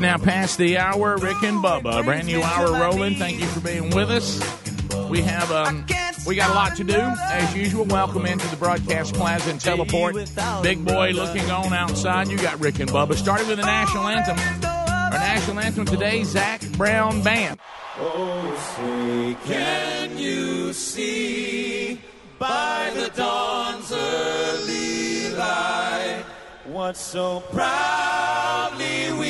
Now past the hour, Rick and Bubba, brand new hour rolling. Thank you for being with us. We have um, we got a lot to do as usual. Welcome into the broadcast plaza and teleport. Big boy looking on outside. You got Rick and Bubba. Starting with the national anthem. Our national anthem today, Zac Brown Band. Oh, say, can you see by the dawn's early light what so proudly we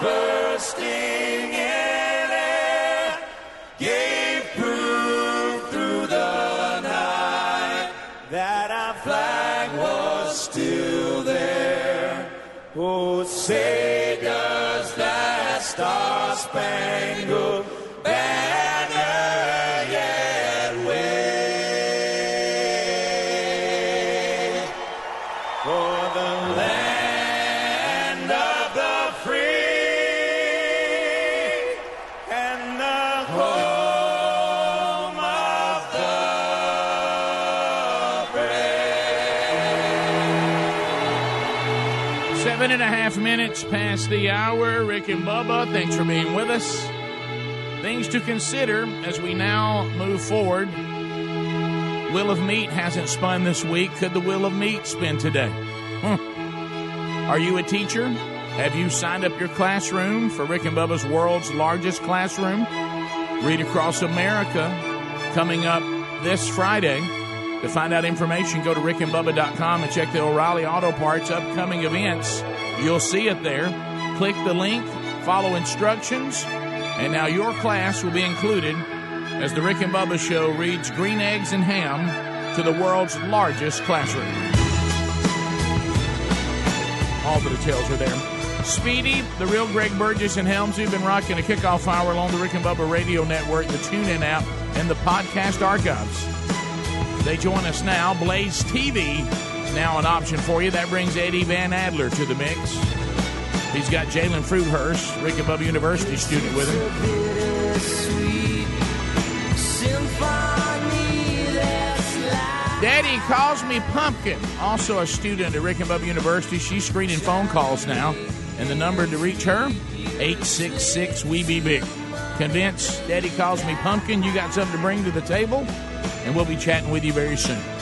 bursting in air, gave proof through the night that our flag was still there. Oh, say does that star-spangled banner and a half minutes past the hour. Rick and Bubba, thanks for being with us. Things to consider as we now move forward. Wheel of Meat hasn't spun this week. Could the Wheel of Meat spin today? Hmm. Are you a teacher? Have you signed up your classroom for Rick and Bubba's world's largest classroom? Read Across America coming up this Friday. To find out information, go to rickandbubba.com and check the O'Reilly Auto Parts upcoming events. You'll see it there. Click the link, follow instructions, and now your class will be included as the Rick and Bubba Show reads Green Eggs and Ham to the world's largest classroom. All the details are there. Speedy, the real Greg Burgess and Helms, who've been rocking a kickoff hour along the Rick and Bubba Radio Network, the TuneIn app, and the podcast archives. They join us now. Blaze TV now an option for you. That brings Eddie Van Adler to the mix. He's got Jalen Fruithurst, Rick University student with him. Daddy calls me Pumpkin, also a student at Rick and Bubba University. She's screening phone calls now, and the number to reach her, 866 We Be Big. Convince Daddy calls me Pumpkin, you got something to bring to the table, and we'll be chatting with you very soon.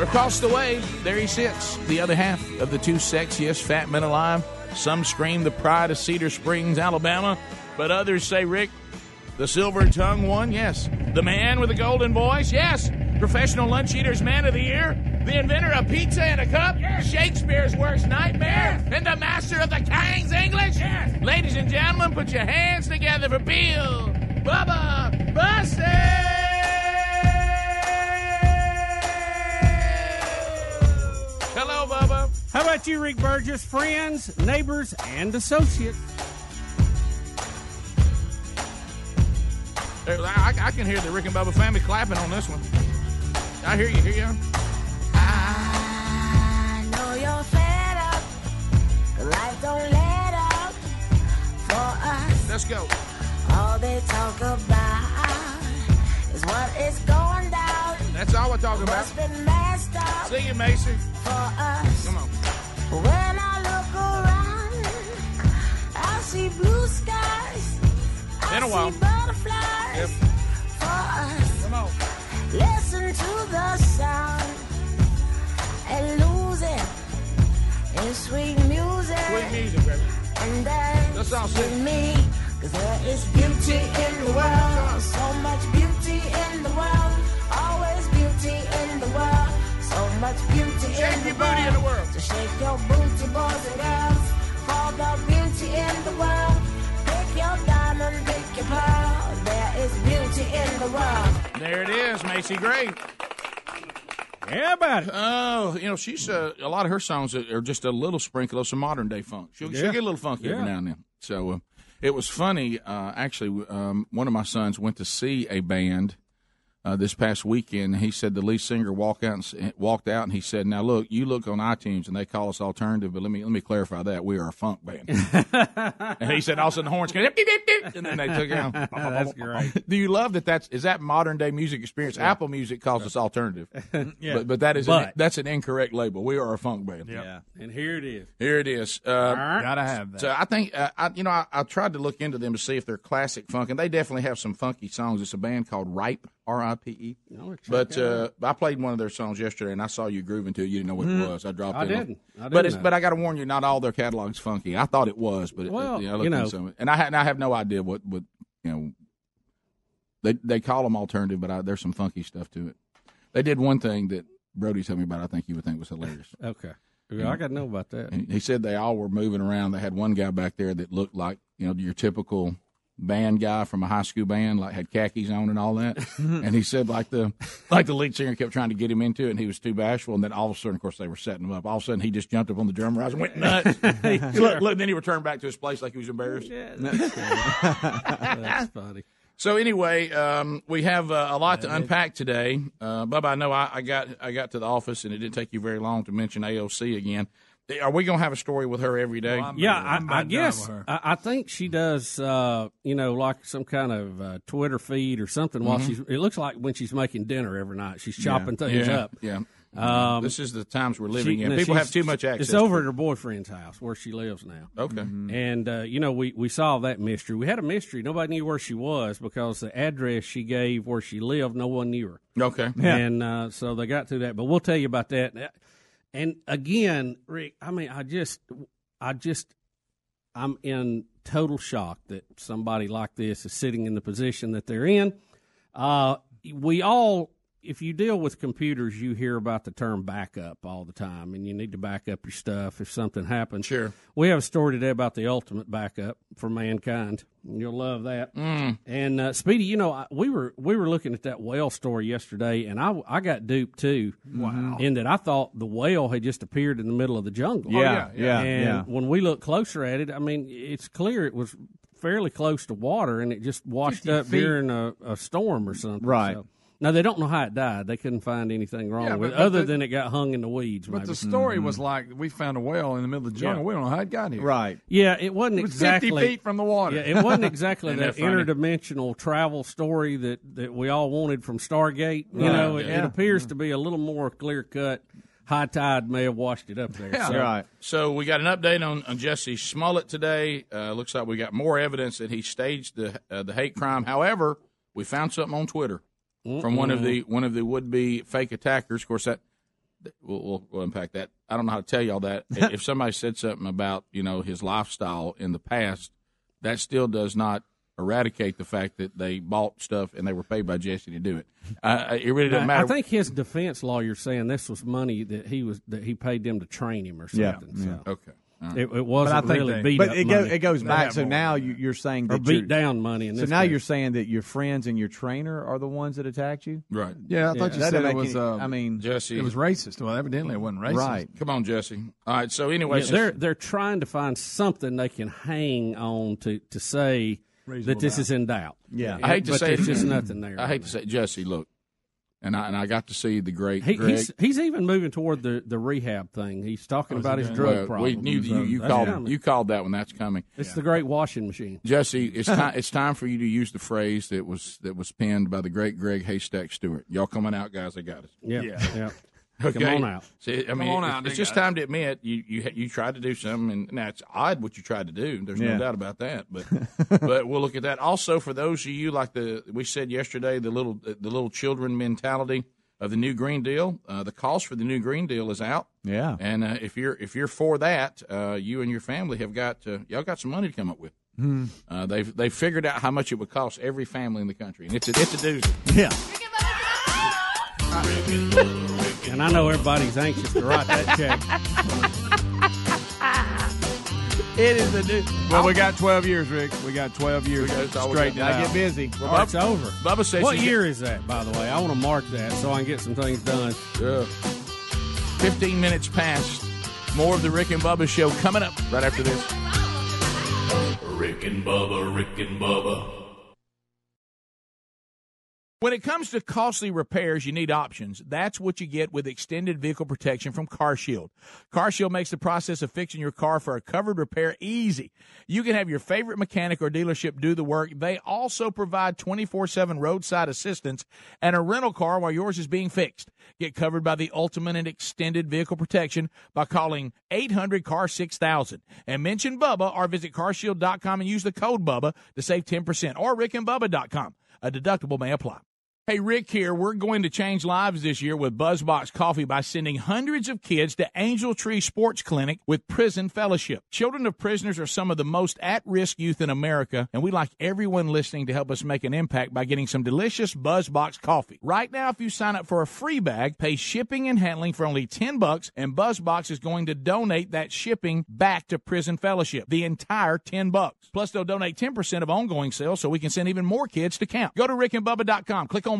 Across the way, there he sits, the other half of the two sexiest fat men alive. Some scream the pride of Cedar Springs, Alabama, but others say, Rick, the silver tongue one, yes. The man with the golden voice, yes. Professional lunch eaters man of the year. The inventor of pizza in a cup, Shakespeare's worst nightmare, and the master of the King's English. Ladies and gentlemen, put your hands together for Bill Bubba Bussey. How about you, Rick Burgess? Friends, neighbors, and associates. I, I can hear the Rick and Bubba family clapping on this one. I hear you. Hear you? I know you're fed up. 'cause Life don't let up for us. Let's go. All they talk about is what is going down. That's all we're talking about. What's been messed up Sing it, Macy. for us. Come on. When I look around, I see blue skies. I Been a while. see butterflies Yep. for us. Come on. Listen to the sound and lose it in sweet music. Sweet music, baby. And dance Let's all with me. Cause there is beauty in the world. So much beauty in the world. Much beauty Shake in the your booty in the world. So shake your booty, boys and girls. For the beauty in the world. Pick your diamond, pick your pearl. There is beauty in the world. There it is, Macy. Gray. Yeah, about it. Oh, you know, she's uh, a lot of her songs are are just a little sprinkle of some modern day funk. She'll, she'll get a little funky every now and then. So uh, it was funny. Uh, actually, um, one of my sons went to see a band uh, this past weekend. He said the lead singer walked out and, walked out, and he said, "Now look, you look on iTunes, and they call us alternative, but let me let me clarify that we are a funk band." and he said, all of a sudden the horns came, and then they took out. That's great. Do you love that? That's is that modern day music experience? Apple Music calls us alternative, Yeah. but, but that is an, that's an incorrect label. We are a funk band. Yeah. And here it is. Here it is. Uh, Gotta have that. so I think uh, I, you know I, I tried to look into them to see if they're classic funk, and they definitely have some funky songs. It's a band called Ripe, R I P E. But uh, I played one of their songs yesterday, and I saw you grooving to it. You didn't know what it was. I dropped I it. didn't. I but didn't it's know. but I got to warn you, not all their catalog's funky. I thought it was, but it, Well, you know, I you know. some it. and I, and I have no idea what what you know. They they call them alternative, but I, there's some funky stuff to it. They did one thing that Brody told me about. I think you would think was hilarious. Okay. I got to know about that. He said they all were moving around. They had one guy back there that looked like you know your typical band guy from a high school band, like had khakis on and all that. and he said like the like the lead singer kept trying to get him into it, and he was too bashful. And then all of a sudden, of course, they were setting him up. All of a sudden, he just jumped up on the drum rise and went nuts. look, look, then he returned back to his place like he was embarrassed. Yeah, That's funny. So anyway, um, we have uh, a lot to unpack today. Uh, Bubba, I know I, I got I got to the office, and it didn't take you very long to mention AOC again. Are we going to have a story with her every day? Yeah, I'm I, I about done guess. I, I think she does. Uh, you know, like some kind of uh, Twitter feed or something. While she's, it looks like when she's making dinner every night, she's chopping things yeah, up. yeah. Um, this is the times we're living She- in. no, People have too much access. It's over at her boyfriend's house where she lives now. Okay. And uh, you know, we we solved that mystery. We had a mystery. Nobody knew where she was because the address she gave where she lived, no one knew her. Okay. And uh, so they got through that. But we'll tell you about that. And again, Rick, I mean, I just, I just, I'm in total shock that somebody like this is sitting in the position that they're in. Uh, we all, if you deal with computers, you hear about the term backup all the time, and you need to back up your stuff if something happens. Sure. We have a story today about the ultimate backup for mankind. You'll love that. Mm. And uh, Speedy, you know, I, we were we were looking at that whale story yesterday, and I I got duped too. Wow! In that I thought the whale had just appeared in the middle of the jungle. yeah, yeah, and yeah. when we look closer at it, I mean, it's clear it was fairly close to water, and it just washed up feet. during a, a storm or something. Right. So- now they don't know how it died. They couldn't find anything wrong Yeah, with it, but- but other the- than it got hung in the weeds. But maybe. the story was like we found a whale in the middle of the jungle. Yeah. We don't know how it got here. Right. yeah, it wasn't It was exactly 50 feet from the water. Yeah, it wasn't exactly Isn't that that interdimensional travel story that, that we all wanted from Stargate. You Right, know, it, yeah. it appears to be a little more clear cut. High tide may have washed it up there. Yeah. So, Right. So we got an update on, on Jussie Smollett today. Uh, looks like we got more evidence that he staged the uh, the hate crime. However, we found something on Twitter from one of the one of the would be fake attackers. Of course, that we'll, we'll, we'll unpack that. I don't know how to tell y'all that. if somebody said something about you know his lifestyle in the past, that still does not eradicate the fact that they bought stuff and they were paid by Jussie to do it. Uh, it really doesn't I, matter. I think his defense lawyer saying this was money that he was that he paid them to train him or Yeah, something. yeah. So okay. All right. it, it wasn't i think really they- beat But up it, go, it goes back. have So more now than you, you're saying or that beat you're- down money. In So now case. you're saying that your friends and your trainer are the ones that attacked you. Right, Yeah, I thought you That said it was. any- Uh, I mean, Jussie. it was racist. Well, evidently it wasn't racist. right. Come on, Jussie. All right. So anyway, Yeah, they're they're trying to find something they can hang on to to say that this doubt. is in doubt. Yeah. I hate to but say it's just nothing there. I hate to say, Jussie. Look, and I and I got to see the great He, Greg. he's he's even moving toward the, the rehab thing. He's talking oh, about his drug Well, problem. we knew you, you called coming. you called that one. That's coming, It's the great washing machine. Jussie. It's time. It's time for you to use the phrase that was that was penned by the great Greg Haystack Stewart. Y'all coming out, guys? I got it. Yeah, Yeah. yeah. Okay. Come on out. See, I mean, on it's, out, it's big just time to admit you you you tried to do something, and now it's odd what you tried to do. There's Yeah. no doubt about that. But but we'll look at that. Also, for those of you like the we said yesterday, the little the little children mentality of the new Green Deal. Uh, the cost for the new Green Deal is out. Yeah. And uh, if you're if you're for that, uh, you and your family have got uh, y'all got some money to come up with. Uh, they've they figured out how much it would cost every family in the country, and it's a, it's a doozy. Yeah. And I know everybody's anxious to write that check. It is the new. Well, we got 12 years, Rick. We got 12 years got- to it's always straighten it Gotta out. get busy. Oh, it's over. Bubba says What you year is that, by the way? I want to mark that so I can get some things done. Get, 15 minutes past. More of the Rick and Bubba show coming up right after this. Rick and Bubba, Rick and Bubba. When it comes to costly repairs, you need options. That's what you get with extended vehicle protection from CarShield. CarShield makes the process of fixing your car for a covered repair easy. You can have your favorite mechanic or dealership do the work. They also provide 24/7 roadside assistance and a rental car while yours is being fixed. Get covered by the ultimate and extended vehicle protection by calling 800 car 6000 and mention Bubba or visit carshield.com and use the code Bubba to save 10% or rickandbubba.com. A deductible may apply. Hey, Rick here. We're going to change lives this year with Buzzbox Coffee by sending hundreds of kids to Angel Tree Sports Clinic with Prison Fellowship. Children of prisoners are some of the most at risk youth in America, and we'd like everyone listening to help us make an impact by getting some delicious Buzzbox coffee. Right now, if you sign up for a free bag, pay shipping and handling for only 10 bucks, and Buzzbox is going to donate that shipping back to Prison Fellowship, the entire 10 bucks. Plus, they'll donate 10% of ongoing sales so we can send even more kids to camp. Go to rickandbubba.com. Click on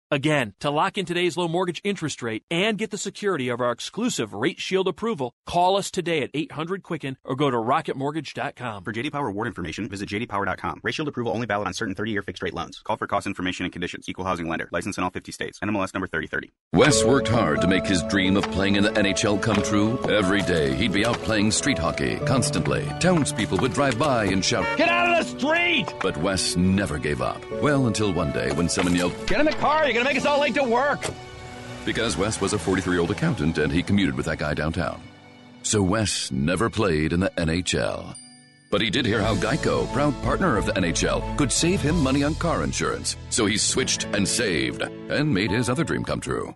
Again, to lock in today's low mortgage interest rate and get the security of our exclusive Rate Shield approval, call us today at 800 Quicken or go to rocketmortgage.com. For JD Power award information, visit jdpower.com. Rate Shield approval only valid on certain 30-year fixed rate loans. Call for cost information and conditions. Equal housing lender. License in all 50 states. NMLS number 3030. Wes worked hard to make his dream of playing in the NHL come true. Every day, he'd be out playing street hockey constantly. Townspeople would drive by and shout, Get out of the street! But Wes never gave up. Well, until one day when someone yelled, Get in the car, you're gonna make us all late to work! because Wes was a 43 year old accountant and he commuted with that guy downtown. So Wes never played in the NHL. But he did hear how Geico, proud partner of the NHL, could save him money on car insurance. So he switched and saved and made his other dream come true.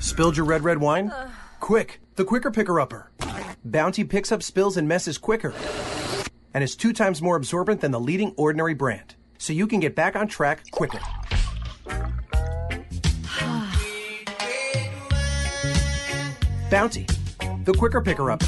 Spilled your red, red wine? Uh. Quick, the quicker picker upper. Bounty picks up spills and messes quicker. And is two times more absorbent than the leading ordinary brand. So you can get back on track quicker. Bounty, the quicker picker upper.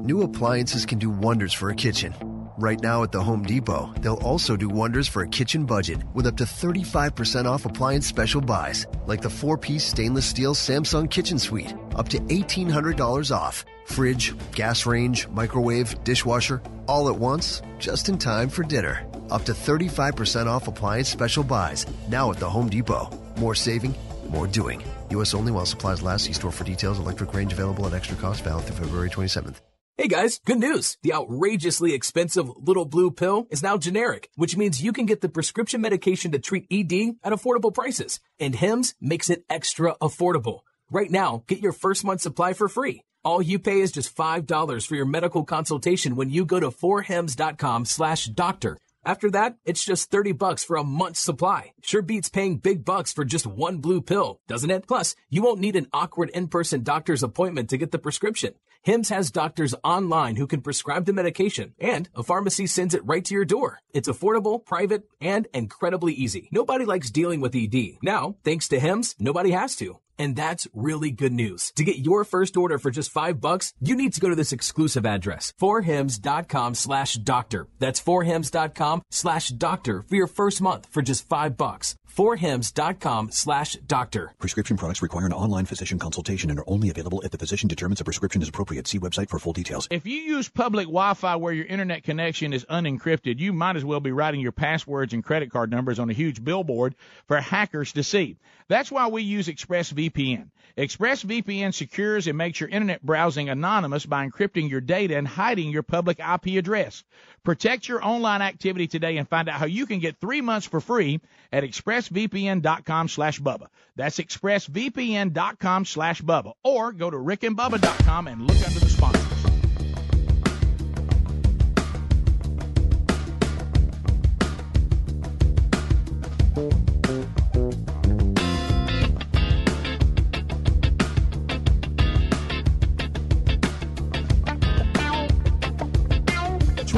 New appliances can do wonders for a kitchen. Right now at the Home Depot, they'll also do wonders for a kitchen budget with up to 35% off appliance special buys, like the four piece stainless steel Samsung Kitchen Suite, up to $1,800 off. Fridge, gas range, microwave, dishwasher, all at once, just in time for dinner. Up to 35% off appliance special buys, now at the Home Depot. More saving, more doing. U.S. only while supplies last. See store for details. Electric range available at extra cost, valid through February 27th. Hey guys, good news! The outrageously expensive little blue pill is now generic, which means you can get the prescription medication to treat ED at affordable prices. And Hims makes it extra affordable. Right now, get your first month supply for free. All you pay is just $5 for your medical consultation when you go to forhims.com slash doctor. After that, it's just 30 bucks for a month's supply. Sure beats paying big bucks for just one blue pill, doesn't it? Plus, you won't need an awkward in-person doctor's appointment to get the prescription. Hims has doctors online who can prescribe the medication, and a pharmacy sends it right to your door. It's affordable, private, and incredibly easy. Nobody likes dealing with ED. Now, thanks to Hims, nobody has to. And that's really good news. To get your first order for just five bucks, you need to go to this exclusive address, forhims.com slash doctor. That's forhims.com slash doctor for your first month for just five bucks. forhims.com slash doctor. Prescription products require an online physician consultation and are only available if the physician determines a prescription is appropriate. See website for full details. If you use public Wi-Fi where your internet connection is unencrypted, you might as well be writing your passwords and credit card numbers on a huge billboard for hackers to see. That's why we use ExpressVPN. ExpressVPN secures and makes your internet browsing anonymous by encrypting your data and hiding your public IP address. Protect your online activity today and find out how you can get three months for free at expressvpn.com slash Bubba. That's expressvpn.com slash Bubba. Or go to rickandbubba.com and look under the sponsors.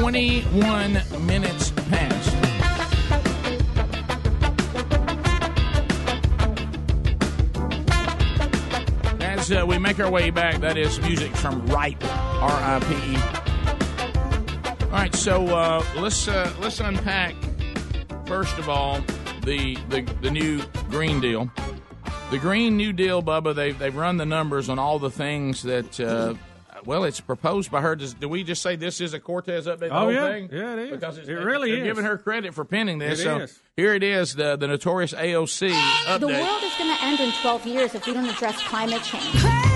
Twenty-one minutes past. As uh, we make our way back, that is music from Ripe, R-I-P-E. All right, so uh, let's uh, let's unpack first of all the, the the new Green Deal. The Green New Deal, Bubba. They've they've run the numbers on all the things that. Uh, well, it's proposed by her. Does, do we just say this is a Cortez update? Oh, whole yeah. thing? Yeah, it is. Because it's, It really they're is. giving her credit for penning this. It so is. here it is, the the notorious AOC update. The world is going to end in 12 years if we don't address climate change.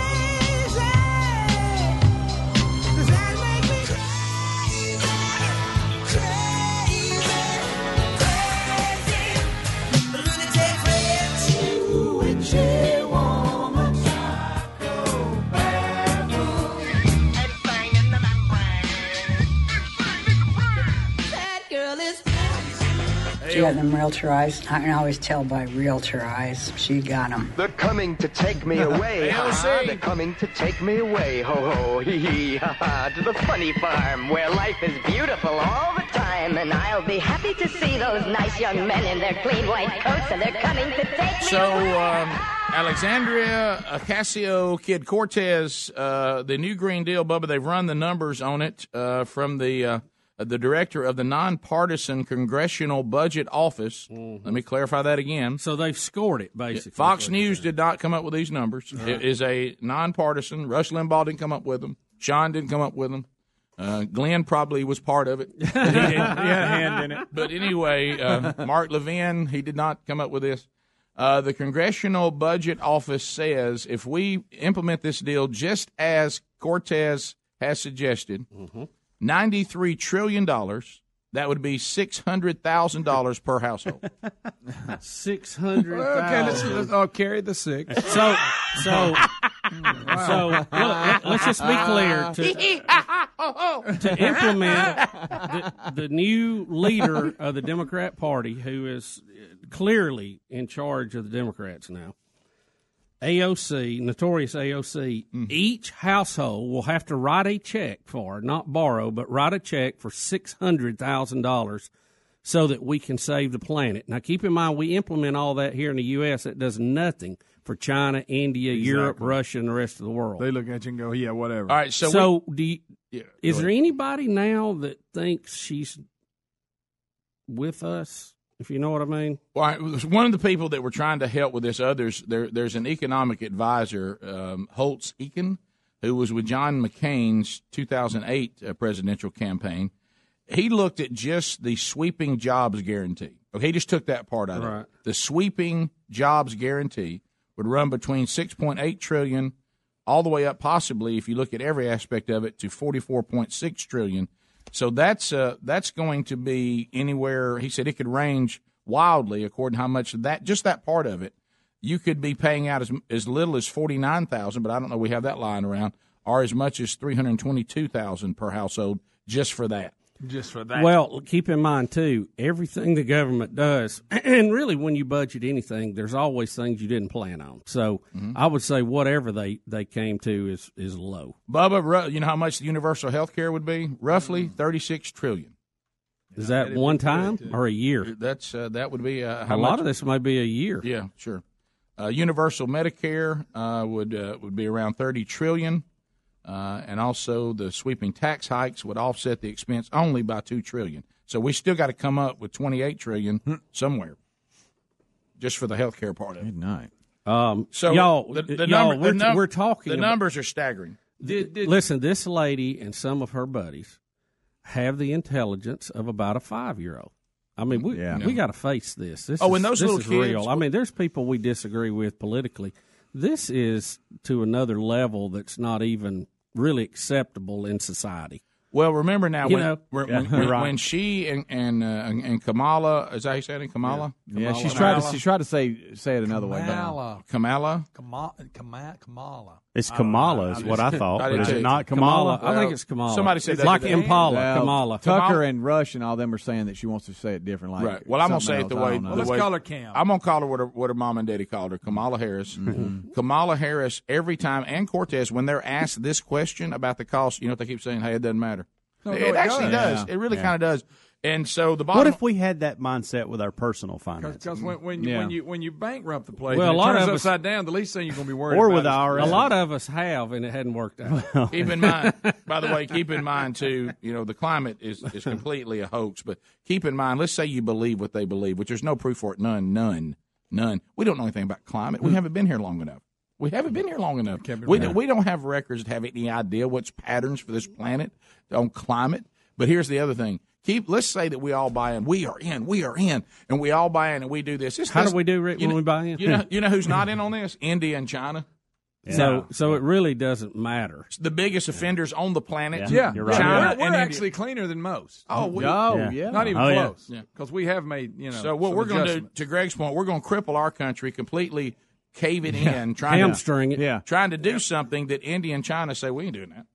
She got them realtor eyes. I can always tell by realtor eyes. She got them. They're coming to take me away. ha, ha. They're coming to take me away. Ho ho, hee hee, ha ha. To the funny farm where life is beautiful all the time. And I'll be happy to see those nice young men in their clean white coats, and they're coming to take me So, away. um, Alexandria Ocasio Kid Cortez, uh, the new Green Deal, Bubba, they've run the numbers on it uh, from the uh, the director of the nonpartisan Congressional Budget Office. Let me clarify that again. So they've scored it, basically. Fox News did not come up with these numbers. It is a nonpartisan. Rush Limbaugh didn't come up with them. Sean didn't come up with them. Uh, Glenn probably was part of it. He, had a hand in it. But anyway, uh, Mark Levin, he did not come up with this. Uh, the Congressional Budget Office says if we implement this deal just as Cortez has suggested, $93 trillion, that would be $600,000 per household. Six hundred. Okay, let's, let's all carry the six. So, so, so look, let, us just be clear to, to implement the, the new leader of the Democrat Party, who is clearly in charge of the Democrats now. AOC, notorious AOC, mm-hmm. each household will have to write a check for, not borrow, but write a check for $600,000 so that we can save the planet. Now, keep in mind, we implement all that here in the U.S. That does nothing for China, India, Europe, Russia, and the rest of the world. They look at you and go, yeah, whatever. All right, so, So, we- do you, Yeah, is go there ahead. anybody now that thinks she's with us? If you know what I mean. Well, one of the people that were trying to help with this, others there. There's an economic advisor, um, Holtz Eakin, who was with John McCain's 2008 uh, presidential campaign. He looked at just the sweeping jobs guarantee. Okay, he just took that part out of Right. it. The sweeping jobs guarantee would run between 6.8 trillion, all the way up, possibly if you look at every aspect of it, to 44.6 trillion. So that's uh, that's going to be anywhere. He said it could range wildly according to how much that just that part of it. You could be paying out as as little as forty nine thousand, but I don't know we have that lying around, or as much as three hundred twenty two thousand per household just for that. Just for that. Well, keep in mind too, everything the government does, and really when you budget anything, there's always things you didn't plan on. So I would say whatever they, they came to is is low. Bubba, you know how much the universal health care would be? Roughly thirty six trillion. Is that one time or a year? That's uh, that would be uh, how a much? lot of this might be a year. Yeah, sure. Uh, universal Medicare uh, would uh, would be around thirty trillion, uh, and also the sweeping tax hikes would offset the expense only by two trillion. So we still got to come up with twenty eight trillion somewhere. just for the health care part of it. Good night. Um, So y'all, the, the y'all, number, we're, the num- we're talking. The numbers are staggering. Listen, this lady and some of her buddies have the intelligence of about a five year old. I mean, we Yeah. we got to face this. This Oh, is, and those little kids- real. I mean, there's people we disagree with politically. This is to another level that's not even really acceptable in society. Well, remember now You when, know- when, Yeah, when, when- right. when she and and, uh, and and Kamala is that how you said it? Kamala. Yeah, she's tried to she tried to say say it another way. Kamala. Kamala. Kamala. Kamala. Kamala. It's Kamala, is what I thought. I but did is too. it not Kamala? I think it's Kamala. Somebody said it's that like today. Impala, Well, Kamala. Tucker Kamala- and Rush and all them are saying that she wants to say it different. Like right. Well, I'm gonna say it the else. I way. don't know. the Let's way- call her Cam. I'm gonna call her what her, what her mom and daddy called her, Kamala Harris. Mm-hmm. Mm-hmm. Kamala Harris. Every time and Cortez, when they're asked this question about the cost, you know what they keep saying? Hey, it doesn't matter. No, it, no, it actually does. does. Yeah. It really Yeah. kind of does. And so the bottom. What if we had that mindset with our personal finances? Because when, when, you, Yeah. when you when you bankrupt the place, Well, and a it lot turns of us- upside down. The least thing you're going to be worried Or about with is- our- A lot of us have, and it hadn't worked out. keep in mind, by the way, keep in mind too. You know, the climate is is completely a hoax. But keep in mind, let's say you believe what they believe, which there's no proof for it. None, none, none. We don't know anything about climate. We hmm. haven't been here long enough. We haven't been here long enough. We, don't- we don't have records that have any idea what's patterns for this planet on climate. But here's the other thing. Keep. Let's say that we all buy in. We are in. We are in, and we all buy in, and we do this. this How do we do, Rick, when know- we buy in? You know, you know who's not in on this? India and China. So, so it really doesn't matter. the biggest offenders on the planet. Yeah, You're right. China We're, we're India. actually cleaner than most. Oh, we, Oh Yeah. yeah. Not even Oh, yeah. close. Because we have made you know. So what some we're going to do, to Greg's point, we're going to cripple our country, completely cave it in, trying Hamstring to it. Yeah. trying to do something that India and China say we ain't doing that.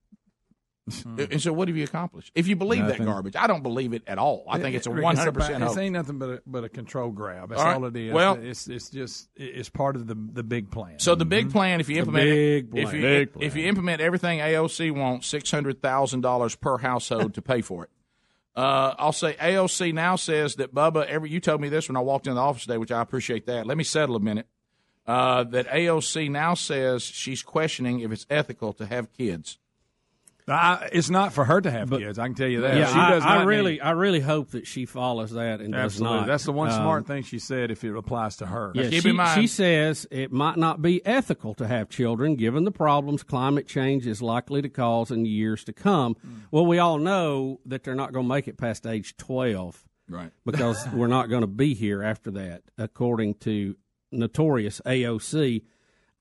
And so, what have you accomplished? If you believe Nothing. that garbage, I don't believe it at all. I think it's a one hundred percent about- hoax. It ain't nothing but a, but a control grab. That's All right. all it is. Well- it's it's just it's part of the the big plan. So the big plan, if you The implement big it, if you Big if you implement everything AOC wants, six hundred thousand dollars per household to pay for it. Uh, I'll say AOC now says that Bubba. Every you told me this when I walked in the office today, which I appreciate that. Let me settle a minute. Uh, that AOC now says she's questioning if it's ethical to have kids. I, it's not for her to have kids. I can tell you that. Yeah, she I, does I really, need- I really hope that she follows that and does absolutely. not. That's the one Um, smart thing she said. If it applies to her, Yeah, Keep she, in mind- she says it might not be ethical to have children given the problems climate change is likely to cause in years to come. Well, we all know that they're not going to make it past age 12 Right. because we're not going to be here after that, according to notorious AOC.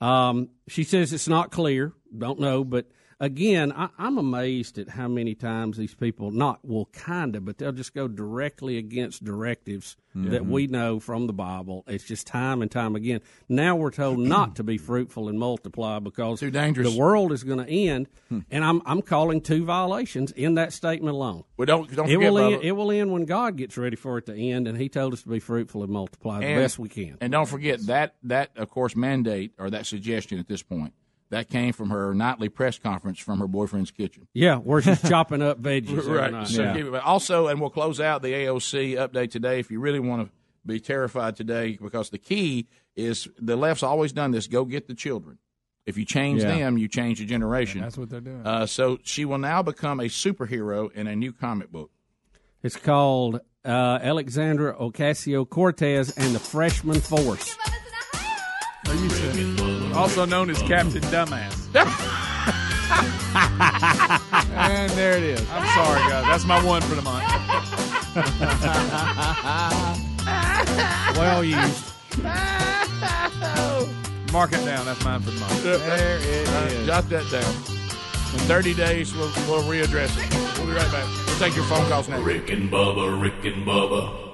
Um, she says it's not clear. Don't know, but again, I, I'm amazed at how many times these people not will kind of, but they'll just go directly against directives that mm-hmm. we know from the Bible. It's just time and time again. Now we're told not to be fruitful and multiply because Too dangerous. the world is going to end, hmm. and I'm I'm calling two violations in that statement alone. Well, don't don't It forget will end, it will end when God gets ready for it to end, and He told us to be fruitful and multiply the best we can. And don't forget that that of course mandate or that suggestion at this point that came from her nightly press conference from her boyfriend's kitchen. Yeah, where she's chopping up veggies. right. So Yeah. keep it- also, and we'll close out the AOC update today. If you really want to be terrified today, because the key is the left's always done this: go get the children. If you change Yeah. them, you change the generation. that's what they're doing. Uh, so she will now become a superhero in a new comic book. It's called uh, Alexandria Ocasio Cortez and the Freshman Force. Are you serious? Also known as Captain Dumbass. And there it is. I'm sorry, guys. That's my one for the month. Well used. Mark it down. That's mine for the month. There it Uh, is. jot that down. In 30 days, we'll, we'll readdress it. We'll be right back. We'll take your phone calls now. Rick and Bubba, Rick and Bubba.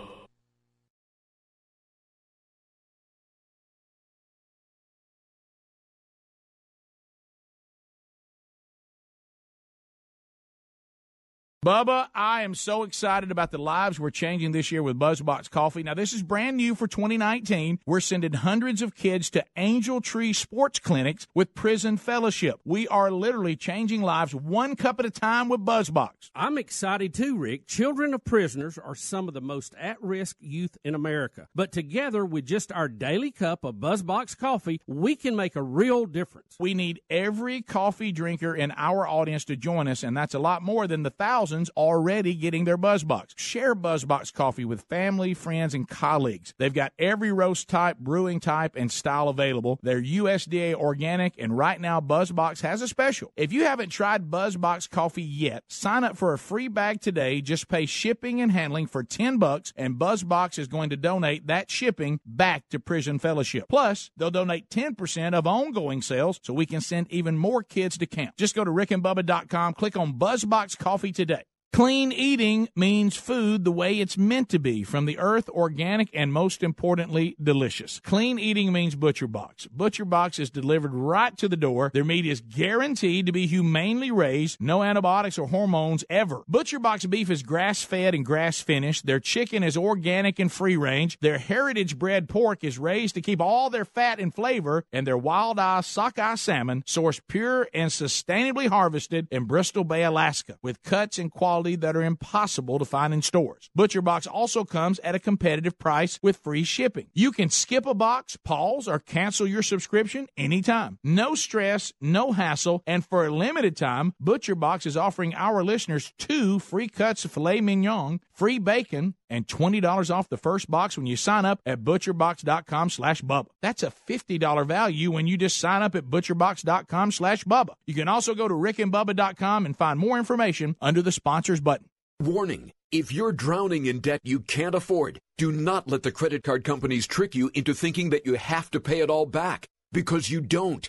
Bubba, I am so excited about the lives we're changing this year with BuzzBox Coffee. Now, this is brand new for 2019. We're sending hundreds of kids to Angel Tree Sports Clinics with Prison Fellowship. We are literally changing lives one cup at a time with BuzzBox. I'm excited too, Rick. Children of prisoners are some of the most at risk youth in America. But together with just our daily cup of BuzzBox coffee, we can make a real difference. We need every coffee drinker in our audience to join us, and that's a lot more than the thousands thousands already getting their BuzzBox. Share BuzzBox coffee with family, friends, and colleagues. They've got every roast type, brewing type, and style available. They're USDA organic, and right now BuzzBox has a special. If you haven't tried BuzzBox coffee yet, sign up for a free bag today. Just pay shipping and handling for 10 bucks, and BuzzBox is going to donate that shipping back to Prison Fellowship. Plus, they'll donate 10% of ongoing sales so we can send even more kids to camp. Just go to rickandbubba.com, click on BuzzBox Coffee today. Clean eating means food the way it's meant to be, from the earth, organic, and most importantly, delicious. Clean eating means Butcher Box. Butcher Box is delivered right to the door. Their meat is guaranteed to be humanely raised, no antibiotics or hormones ever. Butcher Box beef is grass fed and grass finished. Their chicken is organic and free range. Their heritage bred pork is raised to keep all their fat and flavor, and their wild eye sockeye salmon sourced pure and sustainably harvested in Bristol Bay, Alaska, with cuts and quality that are impossible to find in stores. ButcherBox also comes at a competitive price with free shipping. You can skip a box, pause, or cancel your subscription anytime. No stress, no hassle, and for a limited time, ButcherBox is offering our listeners two free cuts of filet mignon, free bacon, and $20 off the first box when you sign up at butcherbox.com slash Bubba. That's a $50 value when you just sign up at butcherbox.com slash Bubba. You can also go to rickandbubba.com and find more information under the sponsors button. Warning if you're drowning in debt you can't afford, do not let the credit card companies trick you into thinking that you have to pay it all back because you don't.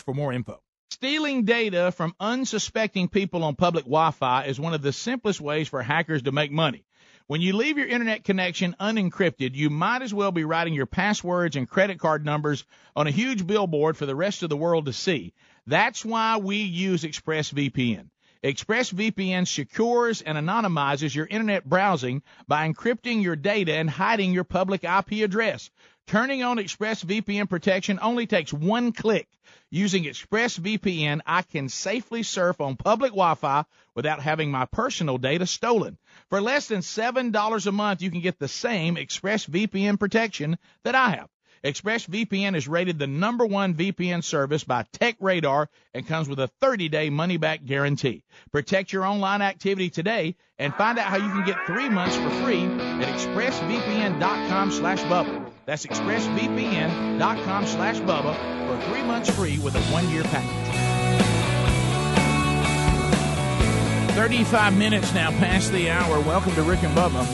for more info. Stealing data from unsuspecting people on public Wi Fi is one of the simplest ways for hackers to make money. When you leave your internet connection unencrypted, you might as well be writing your passwords and credit card numbers on a huge billboard for the rest of the world to see. That's why we use ExpressVPN. ExpressVPN secures and anonymizes your internet browsing by encrypting your data and hiding your public IP address. Turning on ExpressVPN protection only takes one click. Using ExpressVPN, I can safely surf on public Wi-Fi without having my personal data stolen. For less than $7 a month, you can get the same ExpressVPN protection that I have. ExpressVPN is rated the number one VPN service by TechRadar and comes with a 30-day money-back guarantee. Protect your online activity today and find out how you can get three months for free at expressvpn.com slash Bubba. That's expressvpn.com slash Bubba for three months free with a one-year package. 35 minutes now past the hour. Welcome to Rick and Bubba.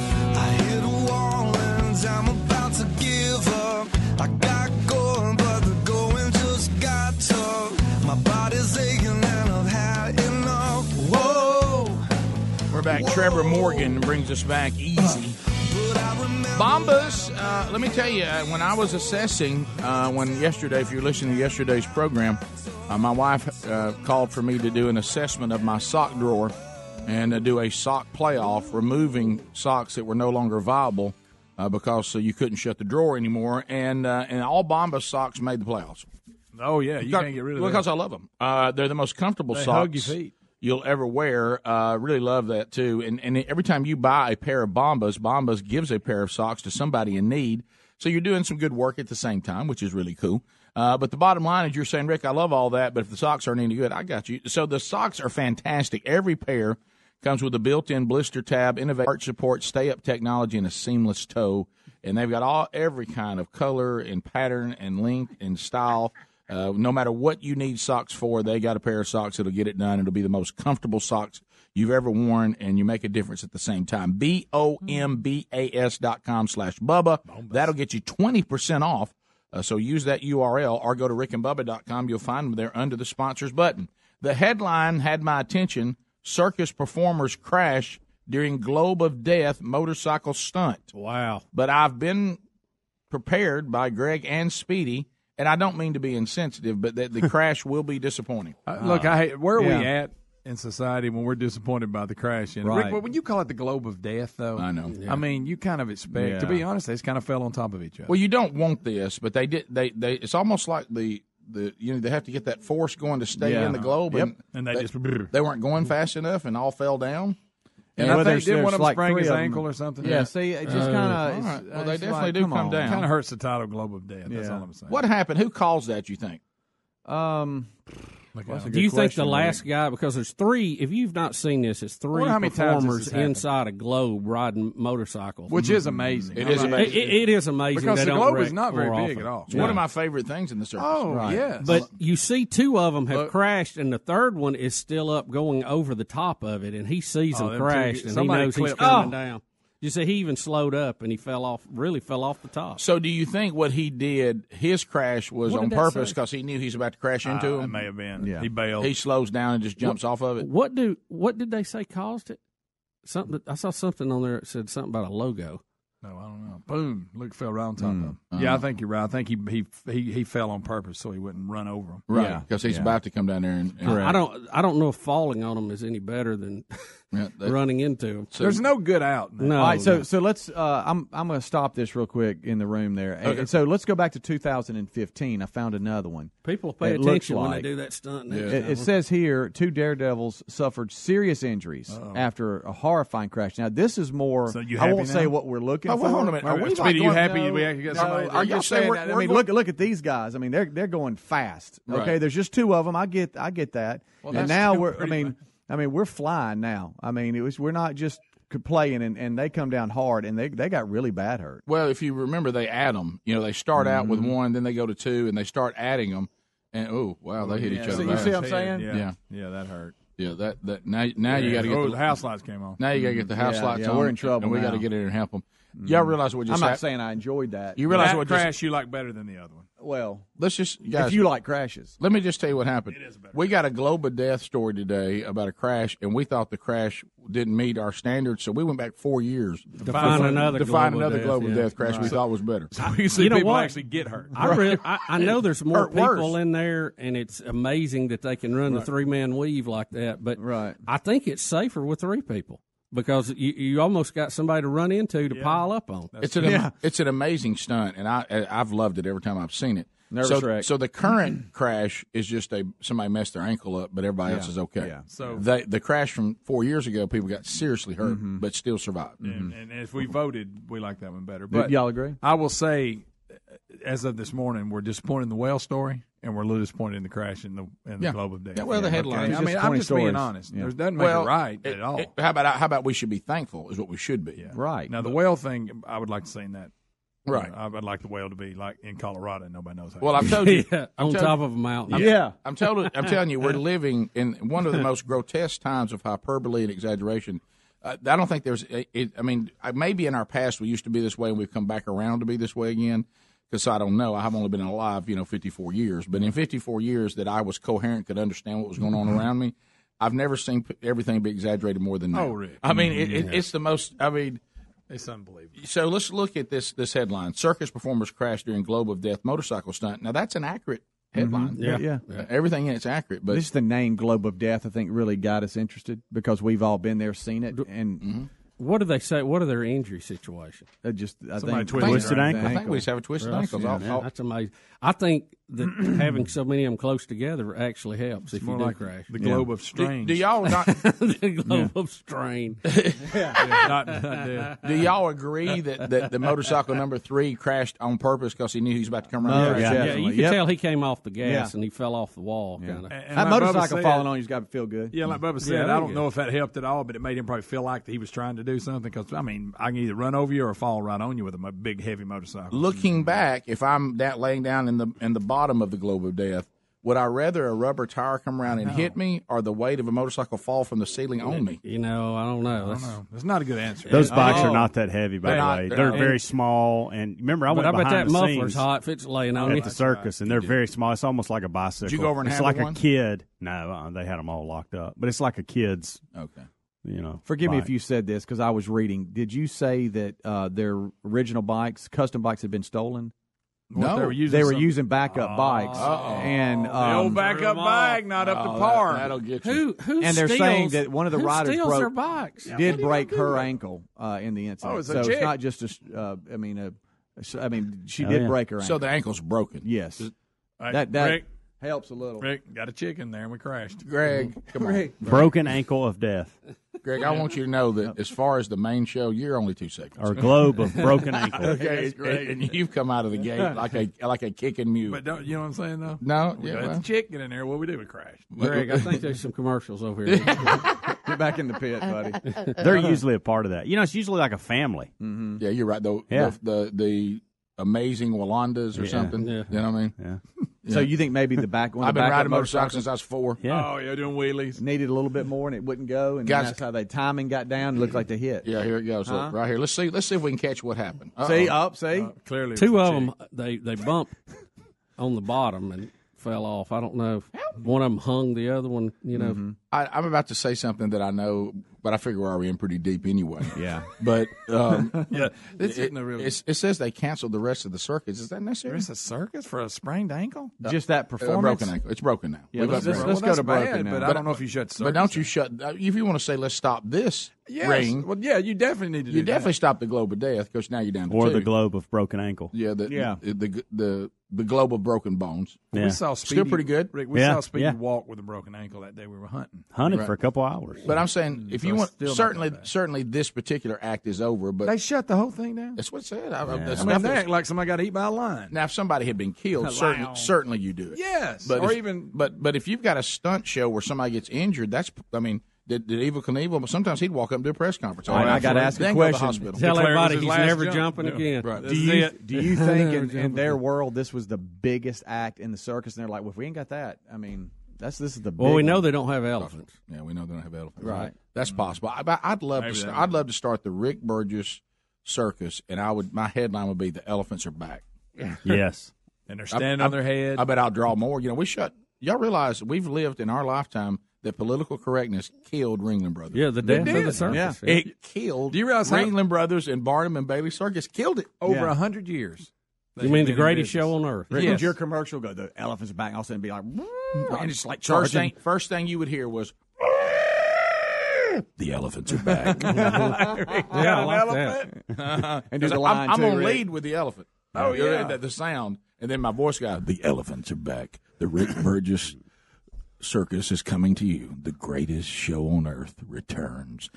I'm about to give up. I got going, but the going just got tough. My body's aching and I've had enough. Whoa, We're back. Trevor Morgan brings us back easy. Bombas, uh, let me tell you, uh, when I was assessing, uh, when yesterday, if you're listening to yesterday's program, uh, my wife uh, called for me to do an assessment of my sock drawer and uh, do a sock playoff, removing socks that were no longer viable uh, because you couldn't shut the drawer anymore. And uh, and all Bombas socks made the playoffs. Oh yeah, you Because- can't get rid of them. because. I love them. Uh, they're the most comfortable They socks hug your feet. You'll ever wear. Uh, really love that too. And and every time you buy a pair of Bombas, Bombas gives a pair of socks to somebody in need. So you're doing some good work at the same time, which is really cool. Uh, but the bottom line is, you're saying, Rick, I love all that, but if the socks aren't any good, I got you. So the socks are fantastic. Every pair comes with a built-in blister tab, innovative arch support, stay-up technology, and a seamless toe. And they've got all every kind of color and pattern and length and style. Uh, no matter what you need socks for, they got a pair of socks that'll get it done. It'll be the most comfortable socks you've ever worn, and you make a difference at the same time. B O M B A S dot com slash Bubba. That'll get you 20% off. Uh, so use that URL or go to rickandbubba.com. You'll find them there under the sponsors button. The headline had my attention Circus performers crash during Globe of Death motorcycle stunt. Wow. But I've been prepared by Greg and Speedy, and I don't mean to be insensitive, but that the crash will be disappointing. Uh, look, I where are we at in society when we're disappointed by the crash? And Right. Rick, well, when you call it the globe of death, though, I know. I mean, you kind of expect. To be honest, they just kind of fell on top of each other. Well, you don't want this, but they did. They they. It's almost like the the you know they have to get that force going to stay Yeah. in the globe, Yep. and, And they just- they weren't going fast enough, and all fell down. And I think did one of them sprain his ankle or something? Yeah, see, it just Uh, kind all of. right. Well, they definitely do come down. Kind of hurts the title globe of death. That's all I'm saying. What happened? Who caused that? You think? Um, that's Do you think the question, last guy? Because there's three. If you've not seen this, it's three wonder how many times performers has inside a globe riding motorcycles, Which is amazing. It is amazing. It, it is amazing Because they the globe is not very big often. at all. It's one of my favorite things in the circus. Oh, yes. But you see, two of them have crashed, and the third one is still up, going over the top of it, and he sees Oh, them them two- crash, and he knows he's coming them. down. You see, he even slowed up, and he fell off. Really fell off the top. So, do you think what he did, his crash was What on purpose because he knew he's about to crash into Uh, him? it may have been. Yeah. He bailed. He slows down and just jumps off of it. What do what did they say caused it? Something I saw something on there that said something about a logo. No, I don't know. Boom! Luke fell right on top Mm. of him. Uh-huh. Yeah, I think you're right. I think he he he, he fell on purpose so he wouldn't run over him. Right, because he's about to come down there and. and I don't I don't know if falling on him is any better than Yeah, that- running into them. There's no good out. in that. No, All right, so no. so let's. Uh, I'm I'm going to stop this real quick in the room there. And- Okay. And so let's go back to 2015. I found another one. People pay It looks attention when they do that stunt. next It, it says here two daredevils suffered serious injuries after a horrifying crash. Now this is more. So you I won't now? say what we're looking Oh, for. hold on a minute. Are we Speedy, like you happy No, we actually got somebody? I'm you saying saying that. I mean, going- look look at these guys. I mean, they're they're going fast. Right. Okay, there's just two of them. I get I get that. Well, and now we're. I mean, I mean, we're flying now. I mean, it was we're not just playing and, and they come down hard and they they got really bad hurt. Well, if you remember, they add them. You know, they start out with Mhm. one, then they go to two, and they start adding them. And oh, wow, they hit Yeah, each other. So you see what I'm saying? Yeah, Yeah. yeah, that hurt. Yeah, that that now now you got to get oh, the, the house lights came on. Now you got to get the house Yeah, lights yeah, on. we're in trouble And we got to get in and help them. Y'all realize what just I'm not happened? saying I enjoyed that. You realize that what just crash you like better than the other one. Well, Let's just guys. if you like crashes. Let me just tell you what happened. We got a globe of death story today about a crash, and we thought the crash didn't meet our standards, so we went back four years To find another to find globe of another death, globe of yeah. death crash we thought was better. So you see You know people what? actually get hurt. I, really, I, I know there's more Hurt worse. people in there, and it's amazing that they can run the three man weave like that. But Right. I think it's safer with three people because you, you almost got somebody to run into to pile up on. It's an Yeah. it's an amazing stunt, and I I've loved it every time I've seen it. Nervous so, wreck. so the current crash is just a somebody messed their ankle up, but everybody else is okay. Yeah. So- the the crash from four years ago, people got seriously hurt, Mm-hmm. but still survived. And, and if we voted, we like that one better. Do But y'all agree? I will say, as of this morning, we're disappointed in the whale story, and we're a little disappointed in the crash in the in Yeah. the globe of death. Yeah, well, the headline- Okay? I mean, I'm 20 just being honest. Yeah. There's doesn't make well, it right it- at all. it- how about how about we should be thankful is what we should be. yeah. Right. Now the whale thing, I would like to say in that. Right. I would like the whale to be like in Colorado, and nobody knows how. Well, I've told you yeah, I'm on telling- top of a mountain. I'm, Yeah. I'm telling I'm telling you, we're living in one of the most grotesque times of hyperbole and exaggeration. Uh, I don't think there's. It, I mean, maybe in our past we used to be this way, and we've come back around to be this way again. Because I don't know, I've only been alive, you know, 54 years. But in 54 years that I was coherent, could understand what was going on around me, I've never seen everything be exaggerated more than that. Oh, Rick. I mean, it, it, Yeah. it's the most. I mean, It's unbelievable. so let's look at this this headline: Circus performers crash during Globe of Death motorcycle stunt. Now that's an accurate headline. Mhm. Yeah. Yeah. Uh, everything in it's accurate, but this is the name Globe of Death. I think really got us interested because we've all been there, seen it, and What do they say? What are their injury situations? uh, just I Somebody think twisted twisted their ankle. ankle. I think we just have a twisted Well, ankles. yeah, I'll- man, that's amazing. I think that having so many of them close together actually helps if more you do like crash. the globe of strange. Do, do y'all not? the globe of strain. Not- not. Do y'all agree that, that the motorcycle number three crashed on purpose because he knew he was about to come oh, around? No, yeah, yeah, you could tell he came off the gas Yeah. and he fell off the wall. Kind of. And that like motorcycle said- falling on you's got to feel good. Yeah, like Bubba said, Yeah, I don't you know if that helped at all, but it made him probably feel like that he was trying to do something. Because I mean, I can either run over you or fall right on you with a big heavy motorcycle. Looking back, if I'm that laying down in the in the bottom of the globe of death, would I rather a rubber tire come around and hit me, or the weight of a motorcycle fall from the ceiling on me? You know, I don't know. I don't That's- know. That's not a good answer. Those bikes are not that heavy, by They're the not- way. they're They're not. very small. And remember, I But went I bet behind that the muffler's scenes hot if it's laying on at you. the circus, and they're very small. It's almost like a bicycle. Did you go over and It's handle like a one? kid. No, uh, they had them all locked up, but it's like a kid's. Okay. You know, Forgive me bike. if you said this because I was reading. Did you say that uh, their original bikes, custom bikes, had been stolen? What, they were using they were using backup bikes, and the um, old backup bike not up to Oh, par. that, will get you. Who who and they're steals, saying that one of the who riders steals broke, their bikes? did break her ankle uh, in the incident. Oh, it's a so chick. it's not just a. s- Uh, I mean, a, a- I mean, she Oh, did yeah. break her ankle. So the ankle's broken. yes, All right, that that Rick, helps a little. Rick got a chicken there and we crashed. Greg, come on, broken ankle of death Greg. I want you to know that as far as the main show, you're only two seconds. or globe of broken ankle. Okay, and, and you've come out of the gate like a like a kicking mule. But don't you know what I'm saying though? We no, yeah, got well, the chick in there. What we do? We crash. Greg, I think there's some commercials over here. Get back in the pit, buddy. They're usually a part of that. You know, it's usually like a family. Mm-hmm. yeah, you're right. The Yeah. the, the the amazing Wallendas or Yeah. something. Yeah. You know what I mean? Yeah. So you think maybe the back one? I've the been riding motorcycles motorcycles since I was four. Yeah. Oh yeah, doing wheelies. needed a little bit more, and it wouldn't go, and Guys- that's how the timing got down. It looked like they hit. Yeah, here it goes. Look, Huh? right here. Let's see. Let's see if we can catch what happened. Uh-oh. See up, see. Uh, clearly, Two was of a them they they bump on the bottom and fell off. I don't know. if One of them hung the other one. You know. Mm-hmm. I, I'm about to say something that I know, but I figure we're already in pretty deep anyway. Yeah. But um, Yeah, it, isn't a real. it's- it says they canceled the rest of the circuits. Is that necessary? There's a circus for a sprained ankle. Just that Uh, performance. broken ankle. It's broken now. Yeah, We've let's- let's- Well, let's go to broken bad, now. But I don't know if you shut. But don't you shut? uh, If you want to say let's stop this Yes. ring, Well, yeah, you definitely need to. you do definitely That. stop the globe of death because now you're down to Or two. the globe of broken ankle. Yeah, the, Yeah. the the the the globe of broken bones. Yeah. We saw Speedy, Still pretty good. Rick, we Yeah, saw Speedy yeah. walk with a broken ankle that day. We were hunting. Hunted Right. for a couple hours. But I'm saying if So you want, certainly certainly this particular act is over. But They shut the whole thing down. that's what it said. I, Yeah. I mean, they act like somebody got eaten by a lion. now, if somebody had been killed, certainly, certainly you do it. Yes, but or if- even but but if you've got a stunt show where somebody gets injured, that's I mean, did, did Evel Knievel? But sometimes he'd walk up and do a press conference. All right, I gotta ask a then go to the question. hospital. Tell Declare it was everybody he's never jump. jumping Yeah. again. Right. Do you do you think in, in their world this was the biggest act in the circus? And they're like, well, if we ain't got that, I mean, that's this is the. Well, we know one. they don't have elephants. Yeah, we know they don't have elephants. Right. That's possible. I, but I'd love Maybe to. that Start, I'd love to start the Rick Burgess circus, and I would. My headline would be "The elephants are back." yes. and they're standing I- on their head. I bet I'll draw more. You know, we shut. Y'all realize we've lived in our lifetime that political correctness killed Ringling Brothers. Yeah, the death of the circus. Yeah. It killed Do you realize how- Ringling Brothers and Barnum and Bailey Circus killed it. over Yeah. a hundred years. You mean the greatest show on earth? Rick, Yes. would your commercial go? The elephants are back. All of a sudden, be like, and it's like First charging. thing, first thing you would hear was, "The elephants are back." Yeah, I like that. Uh-huh. and do the I'm, I'm too, gonna Rick. lead with the elephant. Oh, yeah. the, the sound, and then my voice got, The elephants are back. The Rick Burgess circus is coming to you. The greatest show on earth returns.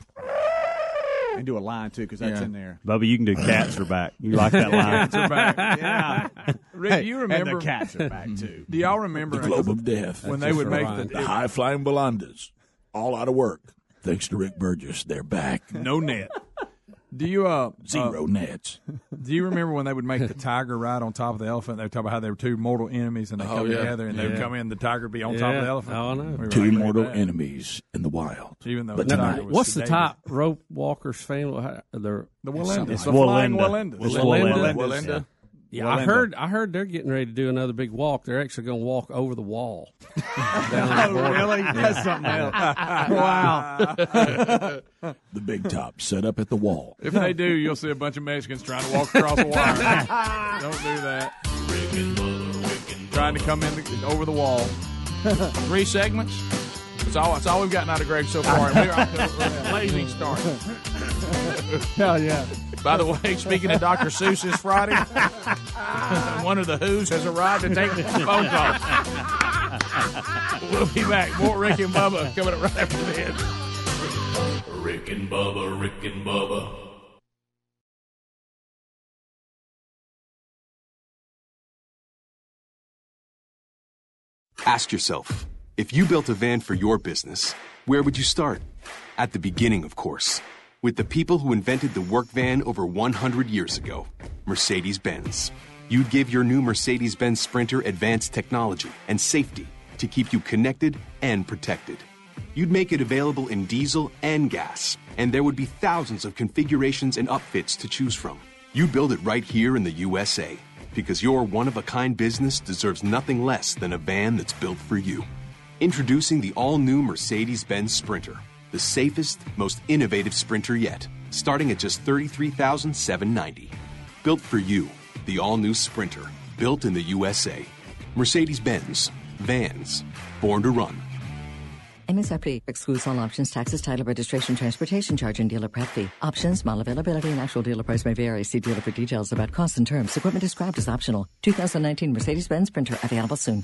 and do a line too because that's Yeah. in there. Bubba, you can do cats are back. You like that line? Cats are back. Yeah, Rick, do you remember? And the cats are back too. Do y'all remember The globe of death. when they would make the The high flying Wallendas, all out of work. Thanks to Rick Burgess, they're back. no net? Do you uh Zero nets. uh, do you remember when they would make the tiger ride on top of the elephant? They would talk about how they were two mortal enemies and they Oh, come yeah. together and they would come in. The tiger would be on top of the elephant. Oh, I know. We Two like, mortal that. enemies in the wild. Even though But the tonight- tiger was What's the top rope walkers family? How- They're The Wallendas. It's the flying Wallenda. Wallendas. It's The Wallenda. Wallendas. Wallenda. Yeah, Well, I heard. Uh, I heard they're getting ready to do another big walk. They're actually going to walk over the wall. down Oh, the border. really? That's something else. Wow. the big top set up at the wall. If they do, you'll see a bunch of Mexicans trying to walk across the wire. Don't do that. Trying to come in the, over the wall. Three segments. That's all. That's all we've gotten out of Greg so far. and We're off to an amazing start. Hell yeah. By the way, speaking of Dr. Seuss this Friday, one of the Who's has arrived to take phone calls. We'll be back. More Rick and Bubba coming up right after this. Rick and Bubba, Rick and Bubba. Ask yourself if you built a van for your business, where would you start? At the beginning, of course, with the people who invented the work van over 100 years ago Mercedes Benz. You'd give your new Mercedes Benz Sprinter advanced technology and safety to keep you connected and protected. You'd make it available in diesel and gas, and there would be thousands of configurations and upfits to choose from. You'd build it right here in the USA because your one of a kind business deserves nothing less than a van that's built for you. Introducing the all new Mercedes Benz Sprinter, the safest, most innovative Sprinter yet, starting at just 33,790. Built for you, the all new Sprinter, built in the USA. Mercedes Benz, vans, born to run. MSRP excludes all options, taxes, title, registration, transportation charge, and dealer prep fee. Options, model availability, and actual dealer price may vary. See dealer for details about costs and terms. Equipment described as optional. 2019 Mercedes-Benz Sprinter available soon.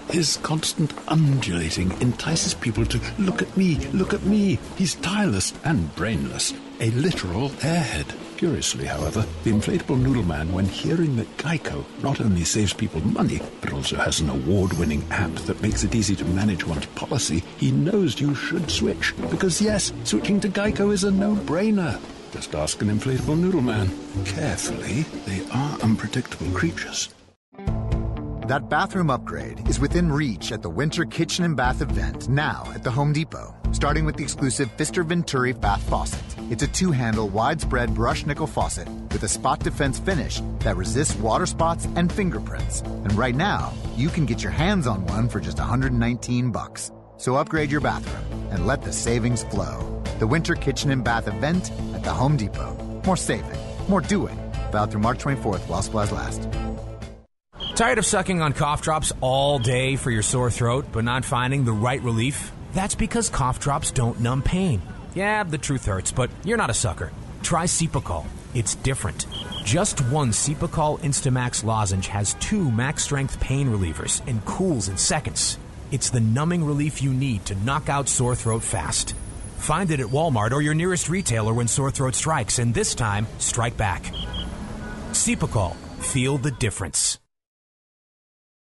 His constant undulating entices people to look at me, look at me. He's tireless and brainless, a literal airhead. Curiously, however, the inflatable noodle man, when hearing that Geico not only saves people money, but also has an award winning app that makes it easy to manage one's policy, he knows you should switch. Because, yes, switching to Geico is a no brainer. Just ask an inflatable noodle man. Carefully, they are unpredictable creatures. That bathroom upgrade is within reach at the Winter Kitchen and Bath event now at the Home Depot. Starting with the exclusive Pfister Venturi bath faucet. It's a two-handle widespread brush nickel faucet with a spot defense finish that resists water spots and fingerprints. And right now, you can get your hands on one for just 119 bucks. So upgrade your bathroom and let the savings flow. The Winter Kitchen and Bath event at the Home Depot. More saving, more doing. Valid through March 24th while supplies last. Tired of sucking on cough drops all day for your sore throat, but not finding the right relief? That's because cough drops don't numb pain. Yeah, the truth hurts, but you're not a sucker. Try Cepacol. It's different. Just one Cepacol Instamax lozenge has two max strength pain relievers and cools in seconds. It's the numbing relief you need to knock out sore throat fast. Find it at Walmart or your nearest retailer when sore throat strikes, and this time, strike back. Cepacol. Feel the difference.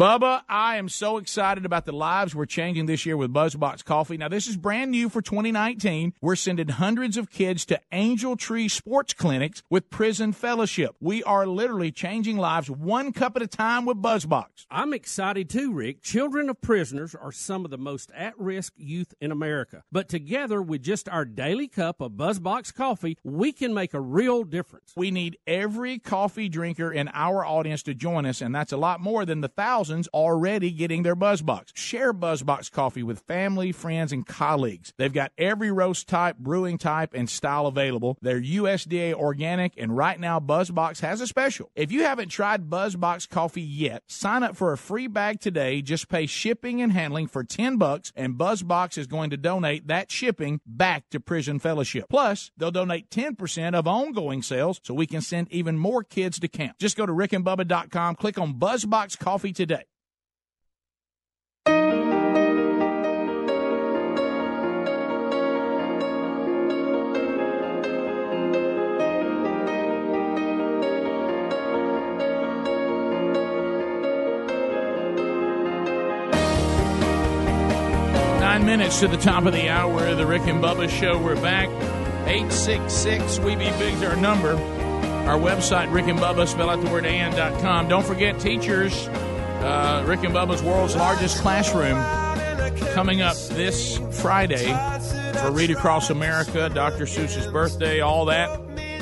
Bubba, I am so excited about the lives we're changing this year with Buzzbox Coffee. Now, this is brand new for 2019. We're sending hundreds of kids to Angel Tree Sports Clinics with Prison Fellowship. We are literally changing lives one cup at a time with Buzzbox. I'm excited too, Rick. Children of prisoners are some of the most at risk youth in America. But together with just our daily cup of Buzzbox coffee, we can make a real difference. We need every coffee drinker in our audience to join us, and that's a lot more than the thousands already getting their Buzzbox. Share Buzzbox coffee with family, friends, and colleagues. They've got every roast type, brewing type, and style available. They're USDA organic, and right now Buzzbox has a special. If you haven't tried Buzzbox coffee yet, sign up for a free bag today. Just pay shipping and handling for 10 bucks, and Buzzbox is going to donate that shipping back to Prison Fellowship. Plus, they'll donate 10% of ongoing sales so we can send even more kids to camp. Just go to rickandbubba.com, click on Buzzbox Coffee today. Minutes to the top of the hour of the Rick and Bubba show. We're back. 866 We Be Big's our number. Our website, Rick and Bubba, spell out the word and.com. Don't forget, teachers, uh, Rick and Bubba's world's largest classroom coming up this Friday for Read Across America, Dr. Seuss's birthday, all that.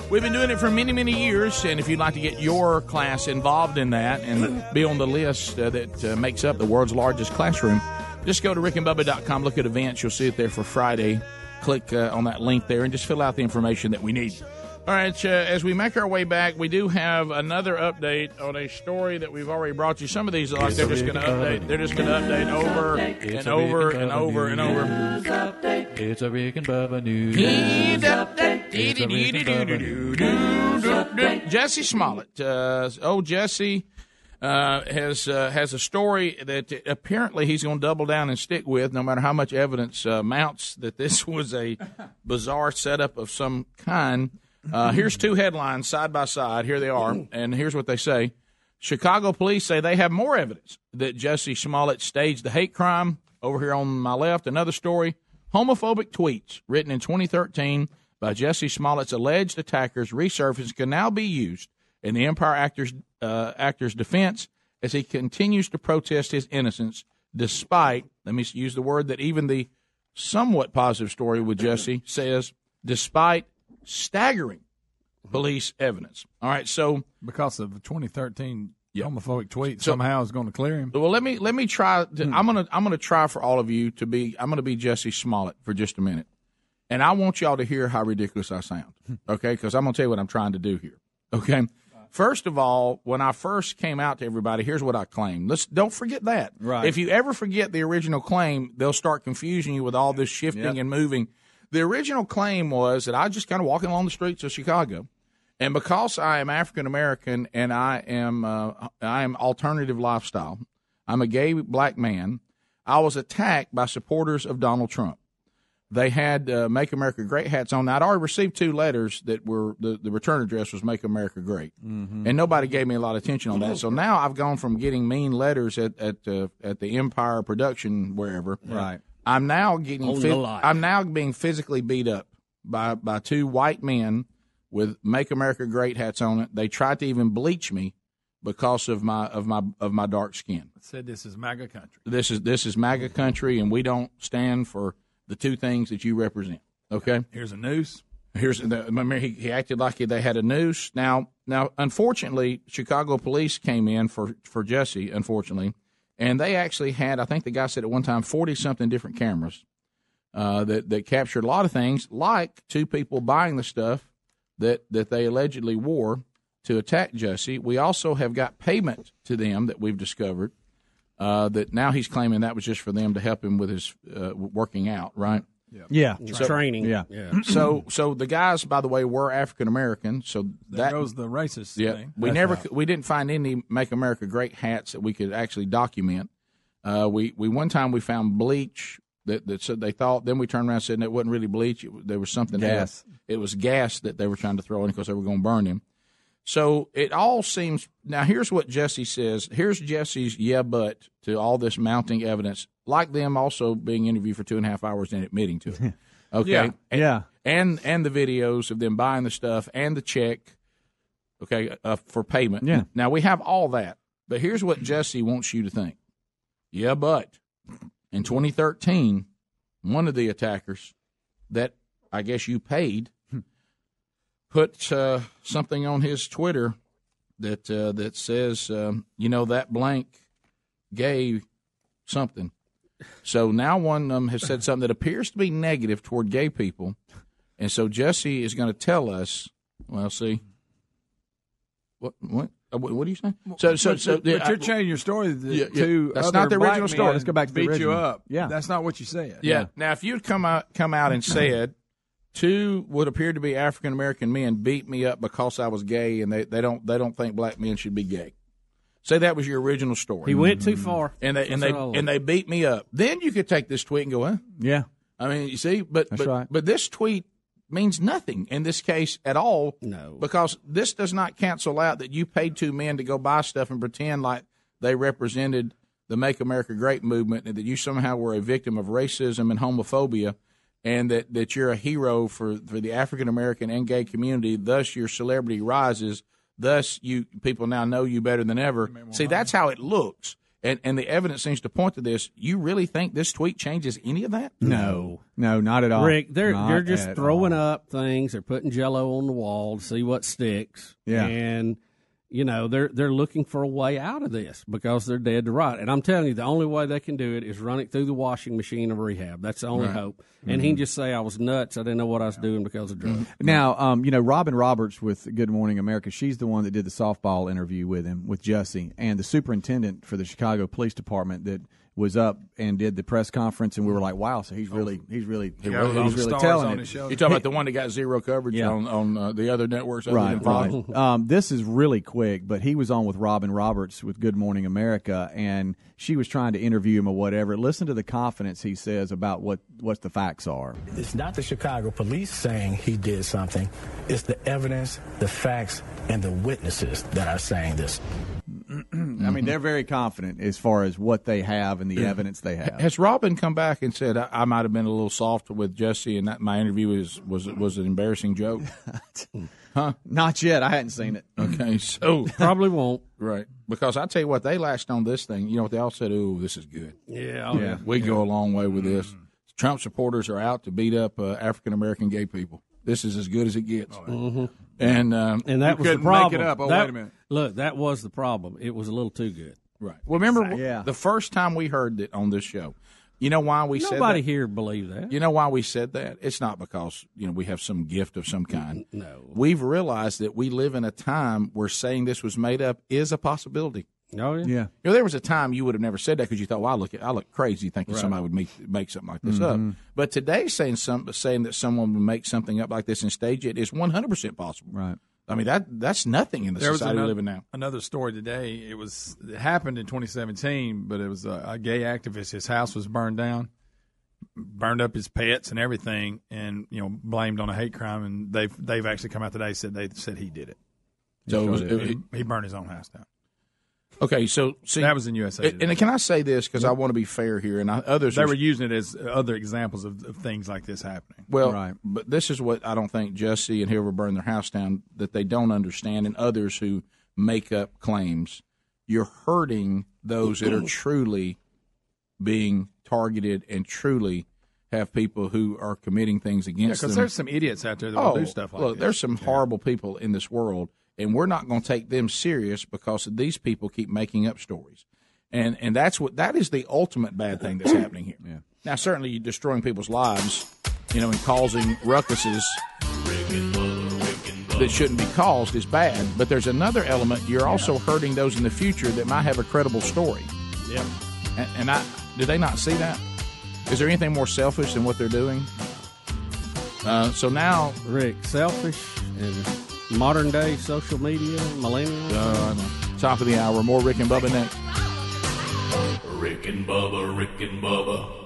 We've been doing it for many, many years, and if you'd like to get your class involved in that and be on the list uh, that uh, makes up the world's largest classroom, just go to rickandbubba.com, look at events, you'll see it there for Friday. Click uh, on that link there and just fill out the information that we need. All right, uh, as we make our way back, we do have another update on a story that we've already brought you. Some of these, like they're just going to update. They're just going to update over and over and over and over. It's a Rick and Bubba news update. Jussie Smollett, uh, oh Jussie, uh, has uh, has a story that apparently he's going to double down and stick with, no matter how much evidence uh, mounts that this was a bizarre setup of some kind. Uh, here's two headlines side by side. Here they are, and here's what they say: Chicago police say they have more evidence that Jussie Smollett staged the hate crime. Over here on my left, another story: homophobic tweets written in 2013 by Jussie Smollett's alleged attackers resurfaced can now be used in the Empire actor's uh, actor's defense as he continues to protest his innocence, despite let me use the word that even the somewhat positive story with Jussie says, despite staggering police evidence. All right, so because of a 2013 homophobic tweet, somehow is going to clear him. well, let me let me try. To, I'm gonna I'm gonna try for all of you to be. I'm gonna be Jussie Smollett for just a minute, and I want y'all to hear how ridiculous I sound. Okay, because I'm gonna tell you what I'm trying to do here. Okay. First of all, when I first came out to everybody, here's what I claimed. Let's don't forget that. Right. If you ever forget the original claim, they'll start confusing you with all this shifting Yep. and moving. The original claim was that I was just kind of walking along the streets of Chicago, and because I am African American and I am uh, I am alternative lifestyle, I'm a gay black man. I was attacked by supporters of Donald Trump. They had uh, "Make America Great" hats on. I'd already received two letters that were the, the return address was "Make America Great," Mm-hmm. and nobody gave me a lot of attention on that. So now I've gone from getting mean letters at at uh, at the Empire production wherever. Right. I'm now getting. On phys- the line. I'm now being physically beat up by by two white men with "Make America Great" hats on it. They tried to even bleach me because of my of my of my dark skin. Said this is MAGA country. This is this is MAGA country, and we don't stand for the two things that you represent. Okay. Here's a noose. Here's the, he, he acted like they had a noose. Now, now, unfortunately, Chicago police came in for for Jussie. Unfortunately, and they actually had. I think the guy said at one time forty something different cameras uh, that that captured a lot of things, like two people buying the stuff that that they allegedly wore to attack Jussie. We also have got payment to them that we've discovered. Uh, that now he's claiming that was just for them to help him with his uh, working out, right? Yeah. Training. Yeah. Yeah. So, so the guys, by the way, were African American. So that was the racist yeah, thing. we That's never right. we didn't find any "Make America Great" hats that we could actually document. Uh, we we one time we found bleach that that said they thought. Then we turned around and said it wasn't really bleach. It, there was something Gas. else. It was gas that they were trying to throw in because they were going to burn him. So it all seems now. Here's what Jussie says. Here's Jussie's yeah, but to all this mounting evidence, like them also being interviewed for two and a half hours and admitting to it. Okay, Yeah. And, Yeah. and and the videos of them buying the stuff and the check. Okay, uh, for payment. Yeah. Now we have all that, but here's what Jussie wants you to think. Yeah, but in 2013, one of the attackers that I guess you paid put uh, something on his Twitter that uh, that says, um, you know, that blank gay something. So now one of them has said something that appears to be negative toward gay people, and so Jussie is going to tell us. Well, see, what what uh, what, what are you say? So so but, so but you're changing your story to, Yeah, yeah. to That's not the original story. Let's go back to the beat you original. up. Yeah. that's not what you said. Yeah. Now, if you'd come out come out and said two would appear to be African American men beat me up because I was gay, and they, they don't they don't think black men should be gay. Say that was your original story. He went too far. Mm-hmm. and they and That's they all. and they beat me up. Then you could take this tweet and go, huh? Yeah. I mean, you see, but That's but, right. but this tweet means nothing in this case at all. No, because this does not cancel out that you paid two men to go buy stuff and pretend like they represented the Make America Great movement, and that you somehow were a victim of racism and homophobia, and that, that you're a hero for, for the African American and gay community. Thus, your celebrity rises. Thus, you people now know you better than ever. See, that's how it looks. And, and the evidence seems to point to this. You really think this tweet changes any of that? No, no, not at all. Rick, they're Not they're just at throwing up things. They're putting Jello on the wall to see what sticks. Yeah. and you know they're they're looking for a way out of this because they're dead to right. And I'm telling you, the only way they can do it is run it through the washing machine of rehab. That's the only Right. hope. And he Mhm. can just say I was nuts. I didn't know what I was doing because of drugs. Now, um, you know, Robin Roberts with Good Morning America, she's the one that did the softball interview with him, with Jussie, and the superintendent for the Chicago Police Department that was up and did the press conference, and we were like, wow, so he's really, he's really, He he's really- really, he's really telling You it. talking about the one that got zero coverage Yeah. on on uh, the other networks other Right, Fox? right. Um, this is really quick, but he was on with Robin Roberts with Good Morning America, and she was trying to interview him or whatever. Listen to the confidence he says about what what the facts are. It's not the Chicago police saying he did something. It's the evidence, the facts, and the witnesses that are saying this. I mean, they're very confident as far as what they have and the evidence they have. Has Robin come back and said I, I might have been a little soft with Jussie, and that my interview was was was an embarrassing joke? huh? Not yet. I hadn't seen it. Okay, so Probably won't. right because I tell you what, they latched on this thing. You know what they all said? Oh, this is good. Yeah, oh, yeah. we go a long way with this. Trump supporters are out to beat up uh, African American gay people. This is as good as it gets. Mhm. And um, And that you was the couldn't make problem. it up. Oh, That- wait a minute. Look, that was the problem. It was a little too good. Right. Well, remember the first time we heard it on this show. You know why we said Nobody here believed that. You know why we said that? It's not because you know we have some gift of some kind. No. We've realized that we live in a time where saying this was made up is a possibility. Oh yeah. Yeah. You know, there was a time you would have never said that because you thought, "Well, I look, I look crazy thinking Right. somebody would make make something like this Mhm. up." But today, saying some saying that someone would make something up like this and stage it is one hundred percent possible. Right. I mean that that's nothing in the There was society we another, live in now. another story today. It was it happened in 2017, but it was a, a gay activist. His house was burned down, burned up his pets and everything, and you know blamed on a hate crime. And they've they've actually come out today said they said he did it. So it was- he, it- he burned his own house down. Okay, so see, That was in USA And, and can I say this because I want to be fair here, and I, others They are- were using it as other examples of, of things like this happening. Well, right. but this is what I don't think Jussie and whoever burned their house down that they don't understand, and others who make up claims. You're hurting those that are truly being targeted and truly have people who are committing things Yeah, against because them. there's some idiots out there that oh, will do stuff like look, this. there's some horrible people in this world, and we're not going to take them serious because these people keep making up stories, and and that's what that is the ultimate bad thing that's happening here. Yeah. Now, certainly, you're destroying people's lives, you know, and causing ruckuses that shouldn't be caused is bad. But there's another element. You're also hurting those in the future that might have a credible story. Yep. And, and I did they not see that? Is there anything more selfish than what they're doing? Uh, so now, Rick, selfish and modern day social media, millennials. Uh, I know. Top of the hour. More Rick and Bubba next. Rick and Bubba, Rick and Bubba.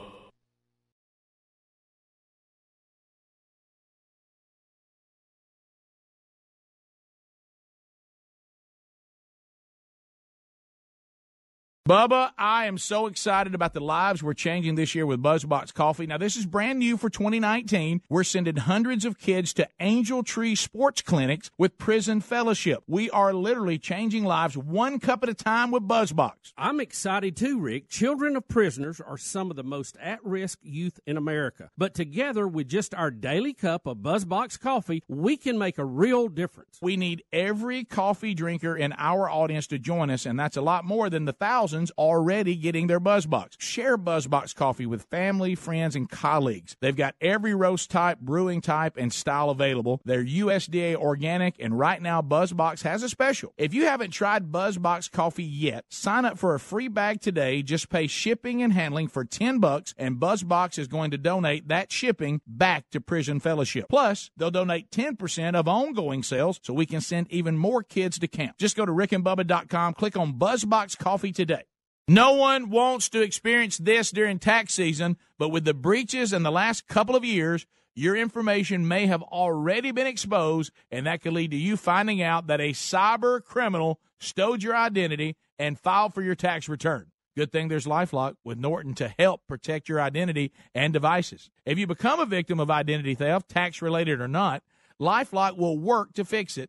Bubba, I am so excited about the lives we're changing this year with BuzzBox Coffee. Now, this is brand new for 2019. We're sending hundreds of kids to Angel Tree Sports Clinics with Prison Fellowship. We are literally changing lives one cup at a time with BuzzBox. I'm excited too, Rick. Children of prisoners are some of the most at risk youth in America. But together with just our daily cup of BuzzBox coffee, we can make a real difference. We need every coffee drinker in our audience to join us, and that's a lot more than the thousands already getting their BuzzBox. Share BuzzBox coffee with family, friends, and colleagues. They've got every roast type, brewing type, and style available. They're USDA organic, and right now BuzzBox has a special. If you haven't tried BuzzBox coffee yet, sign up for a free bag today. Just pay shipping and handling for 10 bucks, and BuzzBox is going to donate that shipping back to Prison Fellowship. Plus, they'll donate 10% of ongoing sales so we can send even more kids to camp. Just go to rickandbubba.com, click on BuzzBox Coffee today. No one wants to experience this during tax season, but with the breaches in the last couple of years, your information may have already been exposed, and that could lead to you finding out that a cyber criminal stowed your identity and filed for your tax return. Good thing there's Lifelock with Norton to help protect your identity and devices. If you become a victim of identity theft, tax related or not, Lifelock will work to fix it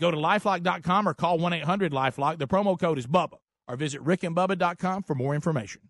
Go to lifelock.com or call 1 800 Lifelock. The promo code is BUBBA. Or visit rickandbubba.com for more information.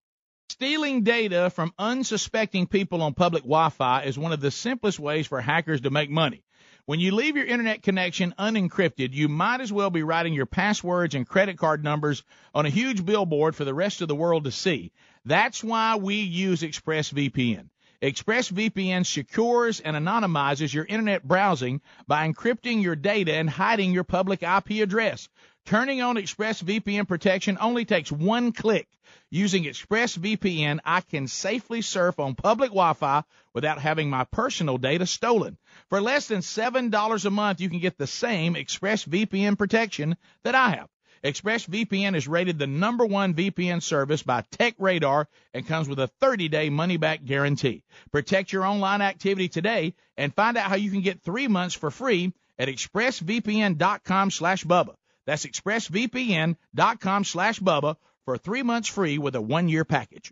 Stealing data from unsuspecting people on public Wi Fi is one of the simplest ways for hackers to make money. When you leave your internet connection unencrypted, you might as well be writing your passwords and credit card numbers on a huge billboard for the rest of the world to see. That's why we use ExpressVPN. ExpressVPN secures and anonymizes your internet browsing by encrypting your data and hiding your public IP address. Turning on ExpressVPN protection only takes one click. Using ExpressVPN, I can safely surf on public Wi-Fi without having my personal data stolen. For less than $7 a month, you can get the same ExpressVPN protection that I have. ExpressVPN is rated the number one VPN service by TechRadar and comes with a 30-day money-back guarantee. Protect your online activity today and find out how you can get three months for free at expressvpn.com slash Bubba. That's expressvpn.com slash Bubba for three months free with a one-year package.